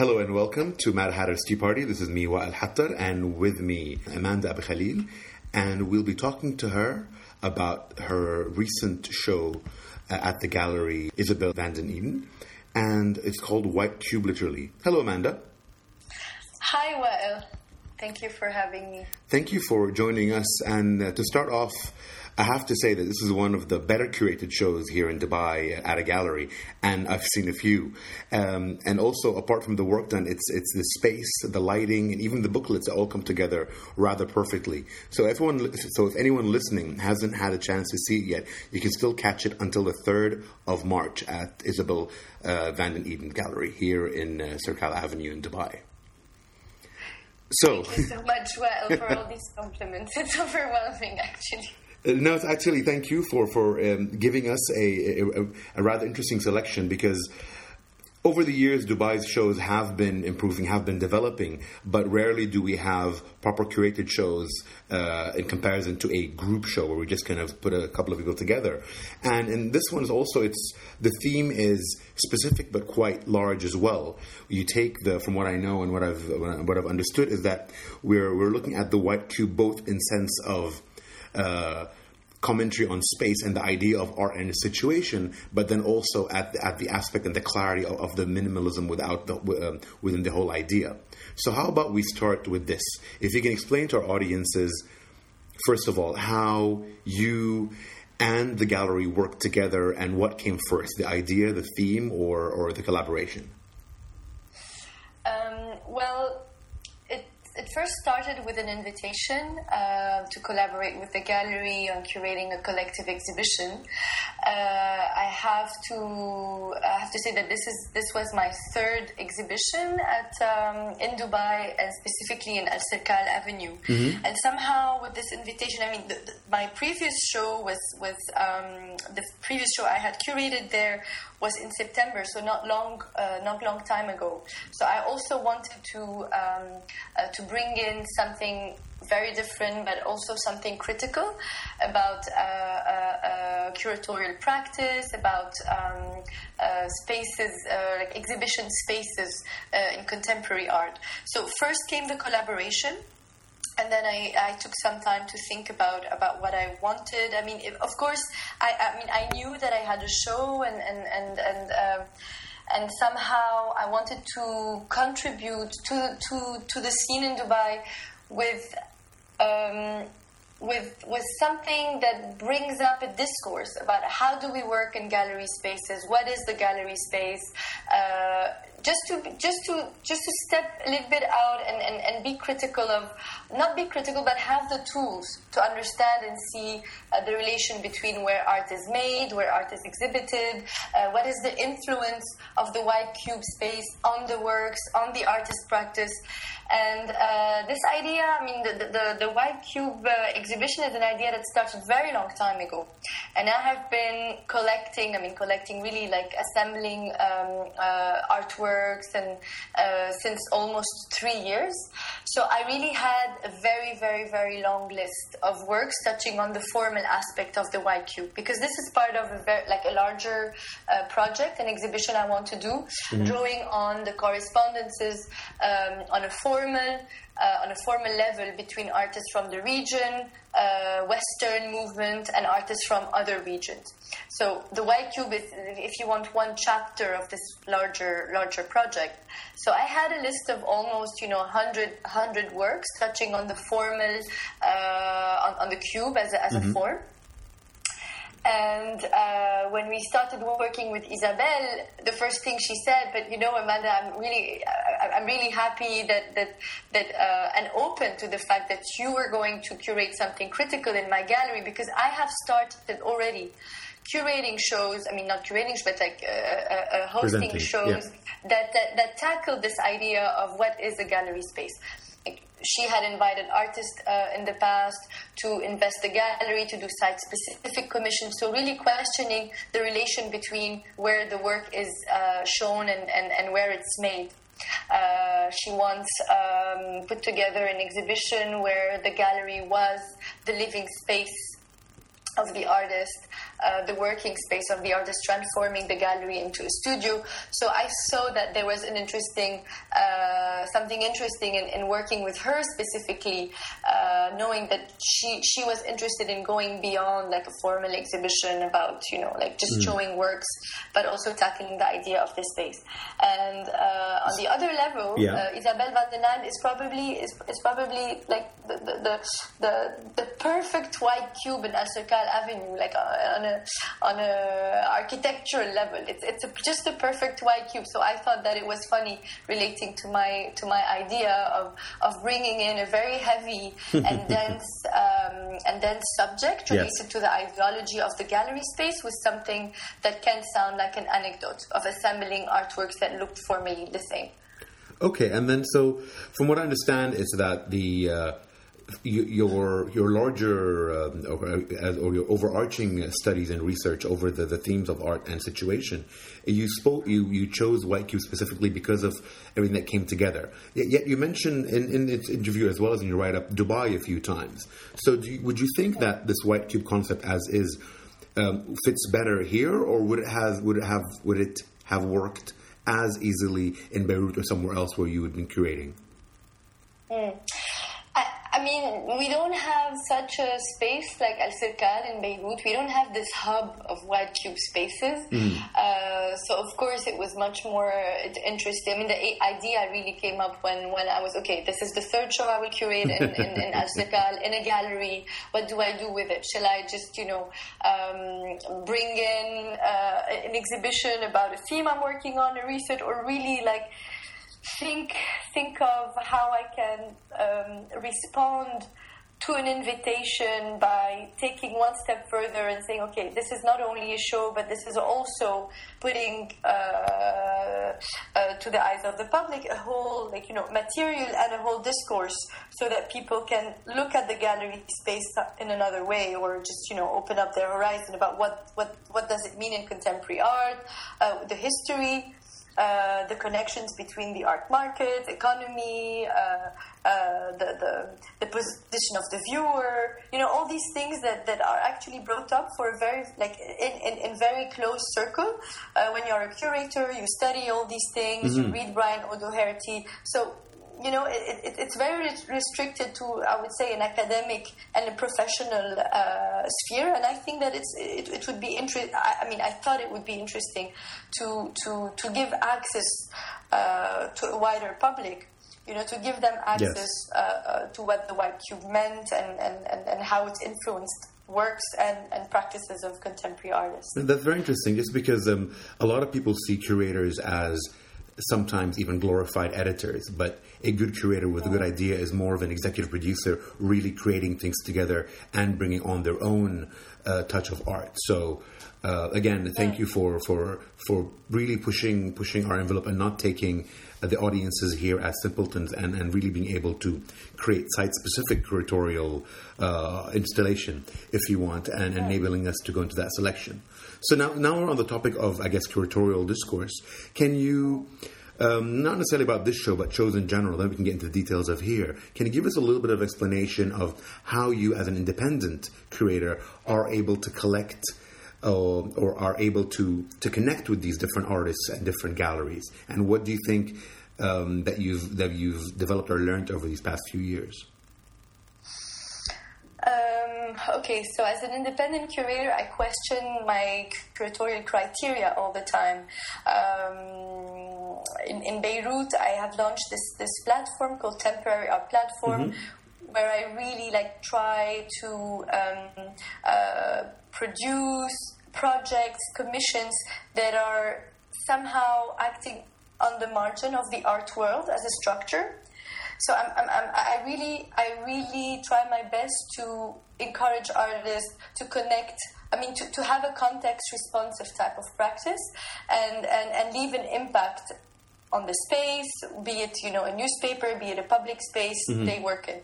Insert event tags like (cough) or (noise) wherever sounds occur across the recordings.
Hello and welcome to Mad Hatter's Tea Party. This is me, Wael Hattar, and with me, Amanda Abi Khalil. And we'll be talking to her about her recent show uh, at the gallery Isabelle van den Eynde. And it's called White Cube, literally. Hello, Amanda. Hi, Wael. Thank you for having me. Thank you for joining us. And uh, to start off, I have to say that this is one of the better curated shows here in Dubai at a gallery, and I've seen a few. Um, and also, apart from the work done, it's it's the space, the lighting, and even the booklets all come together rather perfectly. So everyone, so if anyone listening hasn't had a chance to see it yet, you can still catch it until the third of March at Isabelle uh, Van den Eynde Gallery here in uh, Avenue in Dubai. So, thank you so much, Wael, for all these compliments. It's overwhelming, actually. Uh, no, actually thank you for for um, giving us a, a, a, rather interesting selection because over the years Dubai's shows have been improving, have been developing, but rarely do we have proper curated shows uh, in comparison to a group show where we just kind of put a couple of people together. And in this one is also it's the theme is specific but quite large as well. You take the from what I know and what I've what I've understood is that we're we're looking at the white cube both in sense of uh, commentary on space and the idea of art and a situation, but then also at the, at the aspect and the clarity of, of the minimalism without the, uh, within the whole idea. So, how about we start with this? If you can explain to our audiences, first of all, how you and the gallery work together and what came first, the idea, the theme, or, or the collaboration? Um, well, first started with an invitation uh, to collaborate with the gallery on curating a collective exhibition. Uh, I have to I have to say that this is this was my third exhibition at um, in Dubai and specifically in Al Sirkal Avenue. Mm-hmm. And somehow with this invitation, I mean, the, the, my previous show was was um, the previous show I had curated there was in September, so not long, uh, not long time ago. So I also wanted to um, uh, to bring in something very different, but also something critical about uh, uh, uh curatorial practice, about um, uh, spaces, like exhibition spaces in contemporary art. So first came the collaboration and then I, I took some time to think about about what I wanted. I mean, of course, I, I mean, I knew that I had a show, and and and and. Uh, and somehow I wanted to contribute to, to, to the scene in Dubai with um, with with something that brings up a discourse about how do we work in gallery spaces? What is the gallery space? Uh, just to just to just to step a little bit out and, and, and be critical of not be critical but have the tools to understand and see uh, the relation between where art is made where art is exhibited uh, what is the influence of the white cube space on the works on the artist practice and uh, this idea, I mean, the, the, the White Cube uh, exhibition is an idea that started very long time ago. And I have been collecting, I mean, collecting really like assembling um, uh, and uh, since almost three years. So I really had a very, very, very long list of works touching on the formal aspect of the white cube because this is part of a very, like a larger uh, project, an exhibition I want to do, mm-hmm. drawing on the correspondences um, on a formal, uh, on a formal level between artists from the region, uh, Western movement, and artists from other regions. So the White Cube is, if you want, one chapter of this larger larger project. So I had a list of almost, you know, 100, 100 works touching on the formal, uh, on, on, the cube as a, as mm-hmm. a form. And uh, when we started working with Isabelle, the first thing she said, "But you know, Amanda, I'm really, I'm really happy that that that uh, and open to the fact that you were going to curate something critical in my gallery because I have started already." curating shows i mean not curating but like uh, uh, uh hosting shows yeah. that, that, that tackle this idea of what is a gallery space she had invited artists uh, in the past to invest the gallery, to do site specific commissions. So, really questioning the relation between where the work is uh, shown and, and, and where it's made. Uh, she once um, put together an exhibition where the gallery was the living space of the artist. Uh, the working space of the artist, transforming the gallery into a studio. So I saw that there was an interesting, uh, something interesting in, in, working with her specifically, uh, knowing that she she was interested in going beyond like a formal exhibition about you know like just mm. showing works, but also tackling the idea of the space. And uh, on the other level, yeah. Uh, Isabelle van den Eynde is probably is, is probably like the the, the the, the perfect white cube in Alserkal Avenue, like on a on a architectural level. It's it's a, just a perfect white cube. So I thought that it was funny relating to my to my idea of of bringing in a very heavy (laughs) and dense um, and dense subject related yes. to the ideology of the gallery space with something that can sound like an anecdote of assembling artworks that looked formally the same. Okay, and then so from what I understand it's that the uh, your your larger um, or, uh, or, your overarching studies and research over the, the themes of art and situation, you spoke you you chose White Cube specifically because of everything that came together. Yet, you mentioned in, in its interview as well as in your write up Dubai a few times. So you, would you think that this White Cube concept as is um, fits better here, or would it has would it have would it have worked as easily in Beirut or somewhere else where you had been curating? Mm. I mean, we don't have such a space like Alserkal in Beirut. We don't have this hub of white cube spaces. Mm. Uh, so, of course, it was much more interesting. I mean, the idea really came up when, when I was, okay, this is the third show I will curate in, in, in Alserkal (laughs) in a gallery. What do I do with it? Shall I just, you know, um, bring in uh, an exhibition about a theme I'm working on, a research, or really like think think of how I can um, respond to an invitation by taking one step further and saying, okay, this is not only a show, but this is also putting uh, uh, to the eyes of the public a whole, like you know, material and a whole discourse, so that people can look at the gallery space in another way, or just you know, open up their horizon about what what what does it mean in contemporary art, uh, the history uh, the connections between the art market, economy, uh, uh, the, the, the position of the viewer, you know, all these things that, that are actually brought up for a very, like, in, in, in very close circle. Uh, when you're a curator, you study all these things, mm-hmm. you read Brian O'Doherty. So you know, it, it, it's very restricted to, I would say, an academic and a professional uh, sphere. And I think that it's it, it would be interesting. I, mean, I thought it would be interesting to to to give access uh, to a wider public. You know, to give them access yes. uh, uh to what the white cube meant and, and, and, and how it influenced works and, and practices of contemporary artists. That's very interesting, just because um, a lot of people see curators as sometimes even glorified editors, but a good curator with a good idea is more of an executive producer, really creating things together and bringing on their own uh, touch of art. So. Uh, again, thank you for, for for really pushing pushing our envelope and not taking the audiences here as simpletons and, and really being able to create site specific curatorial uh, installation if you want and enabling us to go into that selection. So now, now we're on the topic of, I guess, curatorial discourse. Can you, um, not necessarily about this show, but shows in general, then we can get into the details of here. Can you give us a little bit of explanation of how you, as an independent curator, are able to collect uh, or are able to, to connect with these different artists and different galleries? And what do you think um, that you've that you've developed or learned over these past few years? Okay, so as an independent curator, I question my curatorial criteria all the time. Um, in, in, Beirut, I have launched this, this platform called Temporary Art Platform. Mm-hmm. Where I really like try to um, uh, produce projects, commissions that are somehow acting on the margin of the art world as a structure. So I'm, I'm, I'm, i really, I really try my best to encourage artists to connect. I mean, to, to have a context responsive type of practice and, and, and leave an impact on the space, be it you know a newspaper, be it a public space mm-hmm. they work in.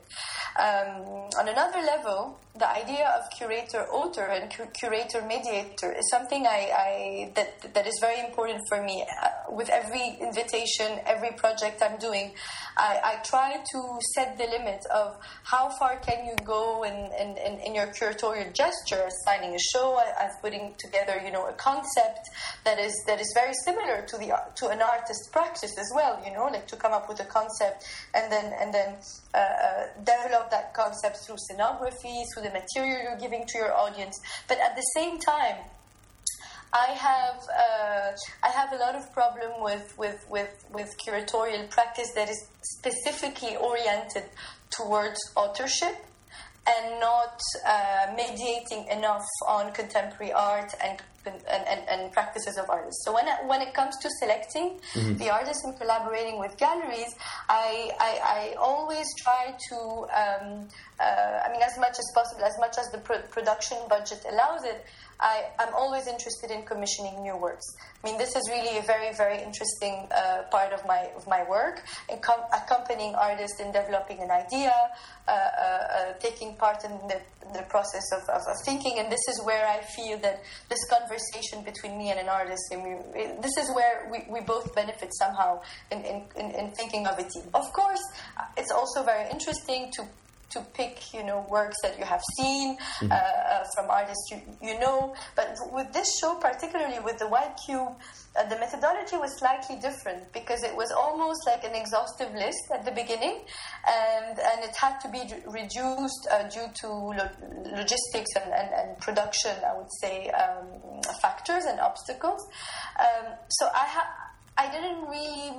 Um, on another level, the idea of curator author and cu- curator mediator is something I, I, that that is very important for me. Uh, with every invitation, every project I'm doing, I, I, try to set the limit of how far can you go in, in, in, in your curatorial gesture, signing a show, as putting together you know a concept that is that is very similar to the to an artist's practice as well. You know, like to come up with a concept and then and then uh, uh, develop that concept through scenography, through the material you're giving to your audience. But at the same time, I have uh, I have a lot of problem with, with, with, with curatorial practice that is specifically oriented towards authorship and not uh, mediating enough on contemporary art and and, and, and, practices of artists. So when, when it comes to selecting mm-hmm. the artists and collaborating with galleries, I, I, I always try to, um, uh, I mean, as much as possible, as much as the production budget allows it, I, am always interested in commissioning new works. I mean, this is really a very, very interesting uh, part of my of my work, com- accompanying artists in developing an idea, uh, uh, uh, taking part in the, the process of, of, of, thinking, and this is where I feel that this conversation between me and an artist, and this is where we, we both benefit somehow in, in, in thinking of a team. Of course, it's also very interesting to to pick, you know, works that you have seen mm-hmm. uh, uh, from artists you, you know. But with this show, particularly with the White Cube, uh, the methodology was slightly different because it was almost like an exhaustive list at the beginning, and and it had to be reduced uh, due to lo- logistics and, and, and, production, I would say, um, factors and obstacles. Um, so I ha- I didn't really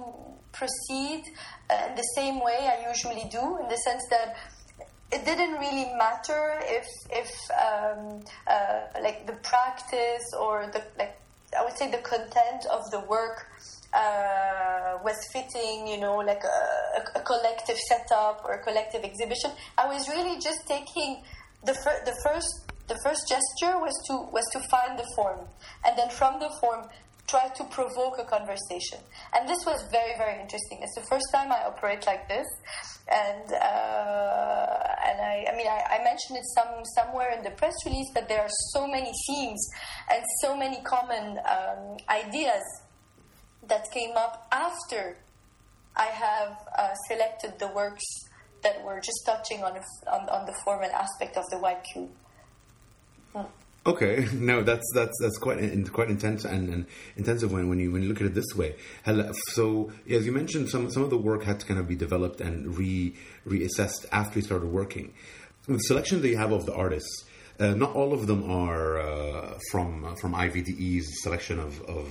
proceed uh, in the same way I usually do, in the sense that it didn't really matter if if um, uh, like the practice or the like I would say the content of the work uh, was fitting, you know, like a, a, collective setup or a collective exhibition. I was really just taking the fir- the first the first gesture was to was to find the form, and then from the form try to provoke a conversation. And this was very very interesting. It's the first time I operate like this, and uh, and I, I mean I, I, mentioned it some somewhere in the press release that there are so many themes and so many common um, ideas that came up after I have uh, selected the works that were just touching on, on, on the formal aspect of the white cube. Hmm. Okay, (laughs) no, that's that's that's quite quite intense and, and, intensive when, when you when you look at it this way. So, as you mentioned, some some of the work had to kind of be developed and re reassessed after you started working. The selection that you have of the artists, uh, not all of them are uh, from from IVDE's selection of of,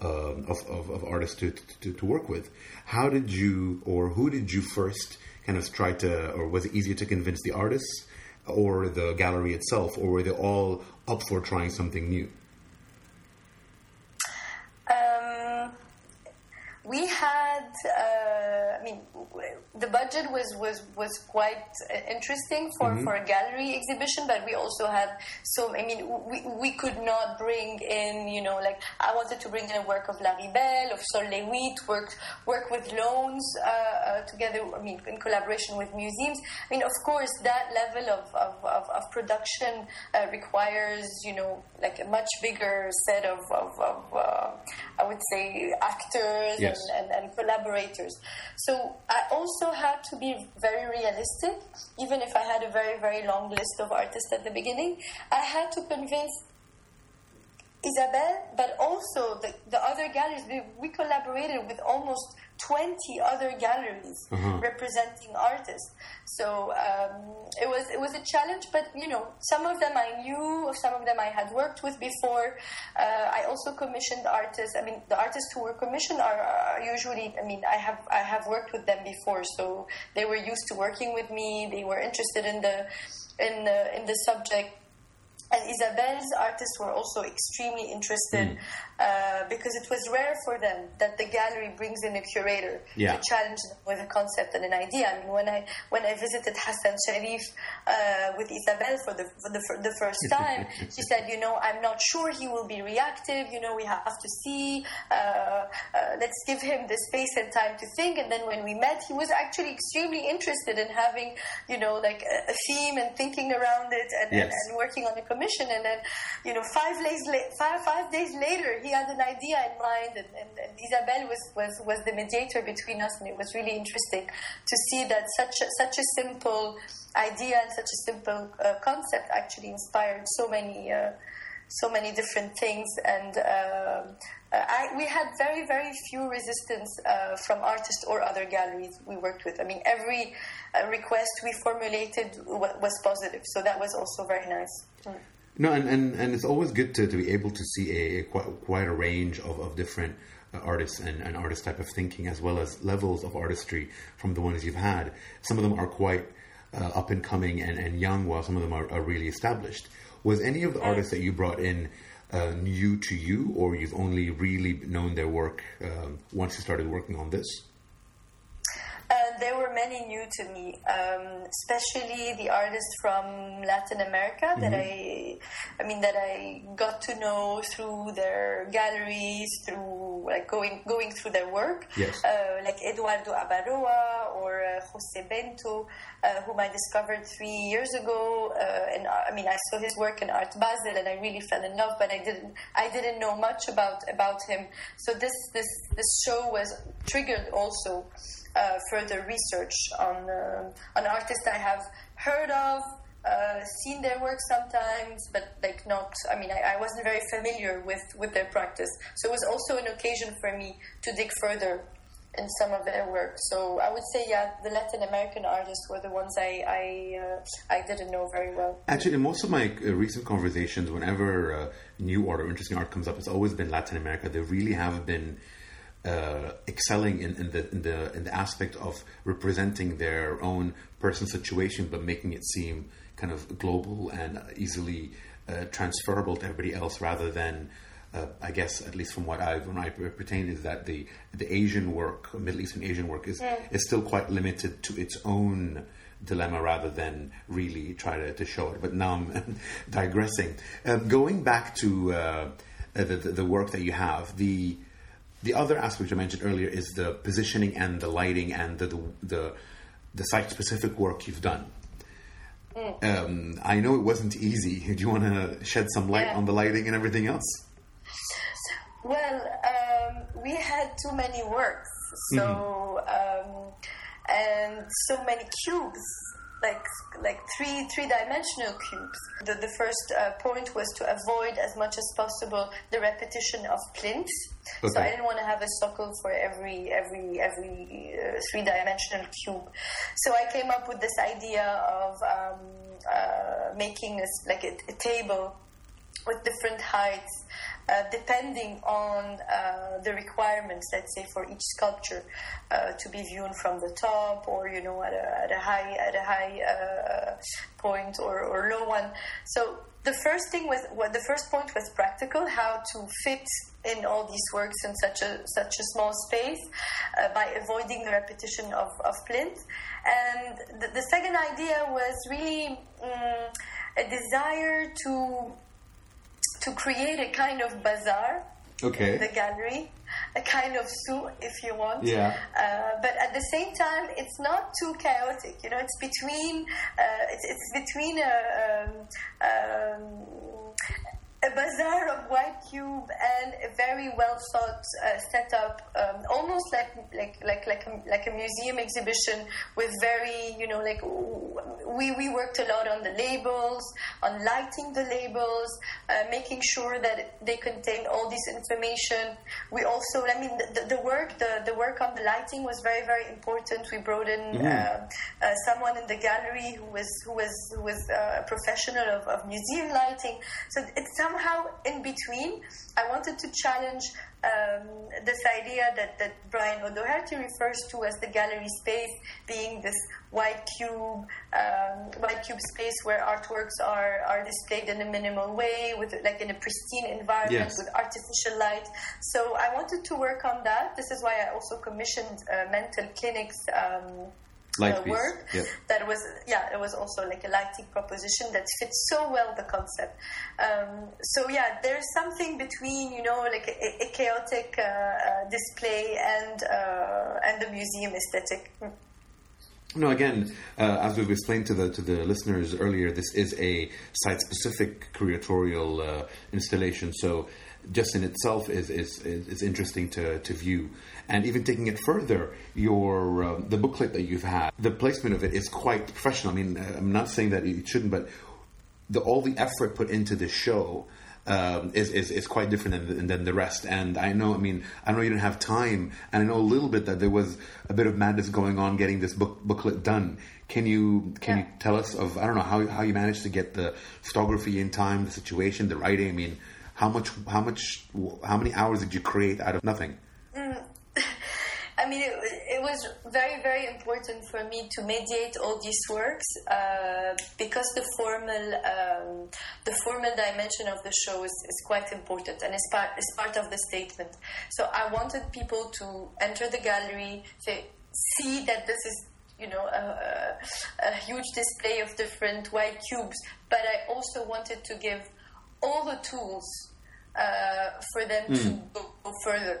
um, of, of, of artists to, to, to work with. How did you or who did you first kind of try to, or was it easier to convince the artists? Or the gallery itself, or were they all up for trying something new? Um, we had, uh, I mean, the budget was was was quite uh, interesting for mm-hmm. for a gallery exhibition, but we also had so. I mean, we we could not bring in, you know, like I wanted to bring in a work of Larry Bell, of Sol LeWitt, work work with loans uh, uh, together. I mean, in collaboration with museums. I mean, of course, that level of of, of, of production uh, requires, you know, like a much bigger set of of, of uh, I would say actors yes. and, and, and collaborators. So I also had to be very realistic, even if I had a very, very long list of artists at the beginning. I had to convince Isabelle, but also the, the other galleries. We, we collaborated with almost 20 other galleries uh-huh. representing artists. So um, it was it was a challenge, but you know, some of them I knew, some of them I had worked with before. Uh, I also commissioned artists. I mean, the artists who were commissioned are, are, usually. I mean, I have I have worked with them before, so they were used to working with me. They were interested in the in the in the subject and Isabelle's artists were also extremely interested mm. uh, because it was rare for them that the gallery brings in a curator yeah. to challenge them with a concept and an idea. I mean, when I when I visited Hassan Sharif uh, with Isabelle for the for the, for the first (laughs) time, she said, you know, I'm not sure he will be reactive. You know, we have to see. Uh, uh, let's give him the space and time to think. And then when we met, he was actually extremely interested in having, you know, like a, a theme and thinking around it and, yes. and, and working on a commission commission. And then, you know, five days, five, five days later, he had an idea in mind, and, and, and Isabelle was, was, was the mediator between us, and it was really interesting to see that such a, such a simple idea and such a simple uh, concept actually inspired so many. Uh, so many different things, and uh, I, we had very, very few resistance uh, from artists or other galleries we worked with. I mean, every uh, request we formulated was positive, so that was also very nice. No, and, and, and it's always good to, to be able to see a, a quite, quite a range of, of different uh, artists and, and artist type of thinking, as well as levels of artistry from the ones you've had. Some of them are quite uh, up and coming and, and young, while some of them are, are really established. Was any of the artists that you brought in uh, new to you, or you've only really known their work um, once you started working on this? Uh, there were many new to me, um, especially the artists from Latin America mm-hmm. that I, I mean, that I got to know through their galleries, through like going going through their work. Yes. Uh, like Eduardo Abaroa or uh, Jose Bento, uh, whom I discovered three years ago. Uh, and I mean, I saw his work in Art Basel, and I really fell in love. But I didn't, I didn't know much about about him. So this this this show was triggered also uh, further research on uh, on artists I have heard of, uh, seen their work sometimes, but like not. I mean, I, I, wasn't very familiar with with their practice, so it was also an occasion for me to dig further in some of their work. So I would say, yeah, the Latin American artists were the ones I I, I didn't know very well. Actually, in most of my recent conversations, whenever new art or interesting art comes up, it's always been Latin America. They really have been uh, excelling in, in, the in the in the aspect of representing their own personal situation, but making it seem kind of global and easily uh, transferable to everybody else, rather than. Uh, I guess, at least from what I've when I pertain, is that the the Asian work, Middle Eastern Asian work, is yeah. is still quite limited to its own dilemma rather than really try to, to show it. But now I'm (laughs) digressing. Um, going back to uh, the, the, work that you have, the the other aspect I mentioned earlier is the positioning and the lighting and the the, the, the site specific work you've done. Mm. Um, I know it wasn't easy. (laughs) Do you want to shed some light yeah. on the lighting and everything else? Well, um, we had too many works, so mm-hmm. um, and so many cubes like like three three dimensional cubes. The the first uh, point was to avoid as much as possible the repetition of plinths. Okay. So I didn't want to have a socle for every every every uh, three dimensional cube. So I came up with this idea of um, uh, making this like a, a table with different heights uh, depending on uh, the requirements, let's say for each sculpture, uh, to be viewed from the top or you know at a, at a high at a high uh, point or, or low one. So the first thing was what the first point was practical, how to fit in all these works in such a such a small space uh, by avoiding the repetition of, of plinth. And the, the second idea was really um, a desire to to create a kind of bazaar okay. in the gallery, a kind of zoo, if you want. Yeah. Uh, but at the same time, it's not too chaotic. You know, it's between uh, it's, it's between a. Um, um, a bazaar of white cube and a very well thought uh, setup, um, almost like like like like a, like a museum exhibition with very you know like we we worked a lot on the labels, on lighting the labels, uh, making sure that they contain all this information. We also, I mean, the, the, work the, the work on the lighting was very very important. We brought in mm-hmm. uh, uh someone in the gallery who was who was who was uh, a professional of, of museum lighting. So it's some somehow in between, I wanted to challenge um, this idea that, that Brian O'Doherty refers to as the gallery space being this white cube um, white cube space where artworks are, are displayed in a minimal way, with like in a pristine environment Yes. with artificial light. So I wanted to work on that. This is why I also commissioned uh, mental clinics. Um, Light uh, piece. work Yep. that was yeah it was also like a lighting proposition that fits so well the concept um, so yeah there's something between you know like a, a chaotic uh, uh, display and uh, and the museum aesthetic No, again, uh, as we've explained to the to the listeners earlier, this is a site-specific curatorial uh, installation. So, just in itself is is, is, interesting to, to view. And even taking it further, your um, the booklet that you've had, the placement of it is quite professional. I mean, uh, I'm not saying that it shouldn't, but the, all the effort put into this show um, is, is is quite different than, than the rest. And I know, I mean, I know you didn't have time, and I know a little bit that there was a bit of madness going on getting this book booklet done. Can you can you tell us of I don't know how how you managed to get the photography in time, the situation, the writing? I mean, how much how much how many hours did you create out of nothing? (laughs) I mean, it, it was very, very important for me to mediate all these works uh, because the formal, um, the formal dimension of the show is, is quite important and is part is part of the statement. So I wanted people to enter the gallery, say, see that this is. You know, a, a huge display of different white cubes, but I also wanted to give all the tools uh, for them to go, go further.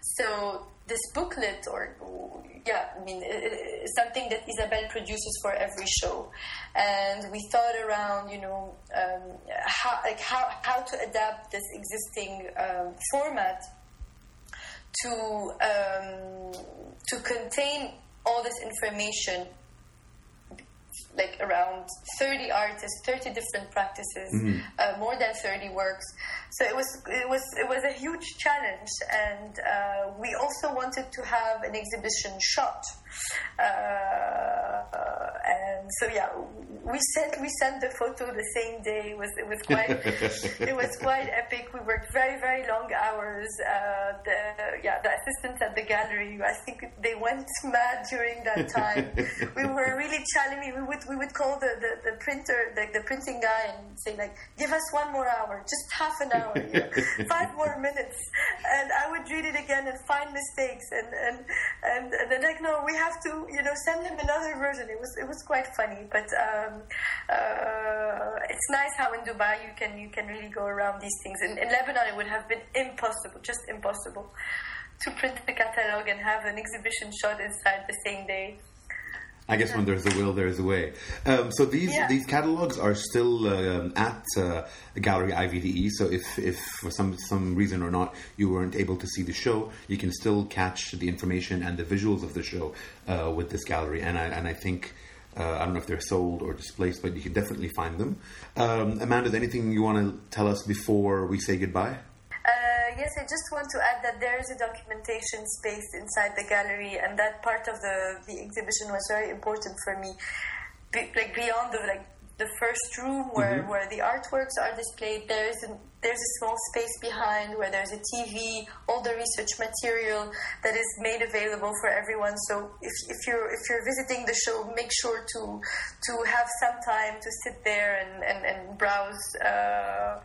So this booklet, or yeah, I mean, it, something that Isabelle produces for every show, and we thought around, you know, um, how like how how to adapt this existing um, format to um, to contain all this information like around 30 artists 30 different practices uh, more than 30 works. So it was it was it was a huge challenge and uh, we also wanted to have an exhibition shot. Uh, and so yeah we sent we sent the photo the same day. It was it was quite it was (laughs) quite epic. We worked very very long hours. Uh, the yeah the assistants at the gallery I think they went mad during that time. (laughs) We were really challenging. We would we would call the, the, the printer the, the printing guy and say like give us one more hour just half an hour you know, (laughs) five more minutes. And I would read it again and find mistakes. And and and, and then like no we have to you know send him another version. It was it was quite funny. But um, uh, it's nice how in Dubai you can you can really go around these things in, in Lebanon it would have been impossible just impossible to print the catalog and have an exhibition shot inside the same day I guess when there's a will, there's a way. Um, so these Yeah. these catalogs are still um, at uh, Gallery IVDE. So if, if for some some reason or not you weren't able to see the show, you can still catch the information and the visuals of the show uh, with this gallery. And I and I think. Uh, I don't know if they're sold or displaced, but you can definitely find them. Um, Amanda, anything you want to tell us before we say goodbye? Uh, yes, I just want to add that there is a documentation space inside the gallery, and that part of the, the exhibition was very important for me. Be, like beyond the like the first room where, where the artworks are displayed, there is a, there's a small space behind where there's a TV, all the research material that is made available for everyone. So if, if you're if you're visiting the show, make sure to to have some time to sit there and and, and browse, uh,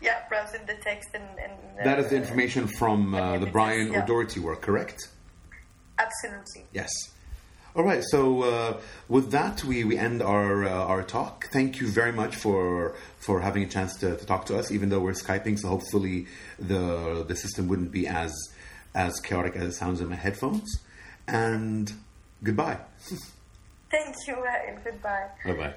yeah, browse in the text and. and That is the uh, information from uh, the Brian Yeah. O'Doherty work, correct? Absolutely. Yes. All right. So uh, with that, we, we end our uh, our talk. Thank you very much for for having a chance to, to talk to us, even though we're skyping. So hopefully the the system wouldn't be as as chaotic as it sounds in my headphones. And goodbye. (laughs) Thank you, and goodbye. Bye bye.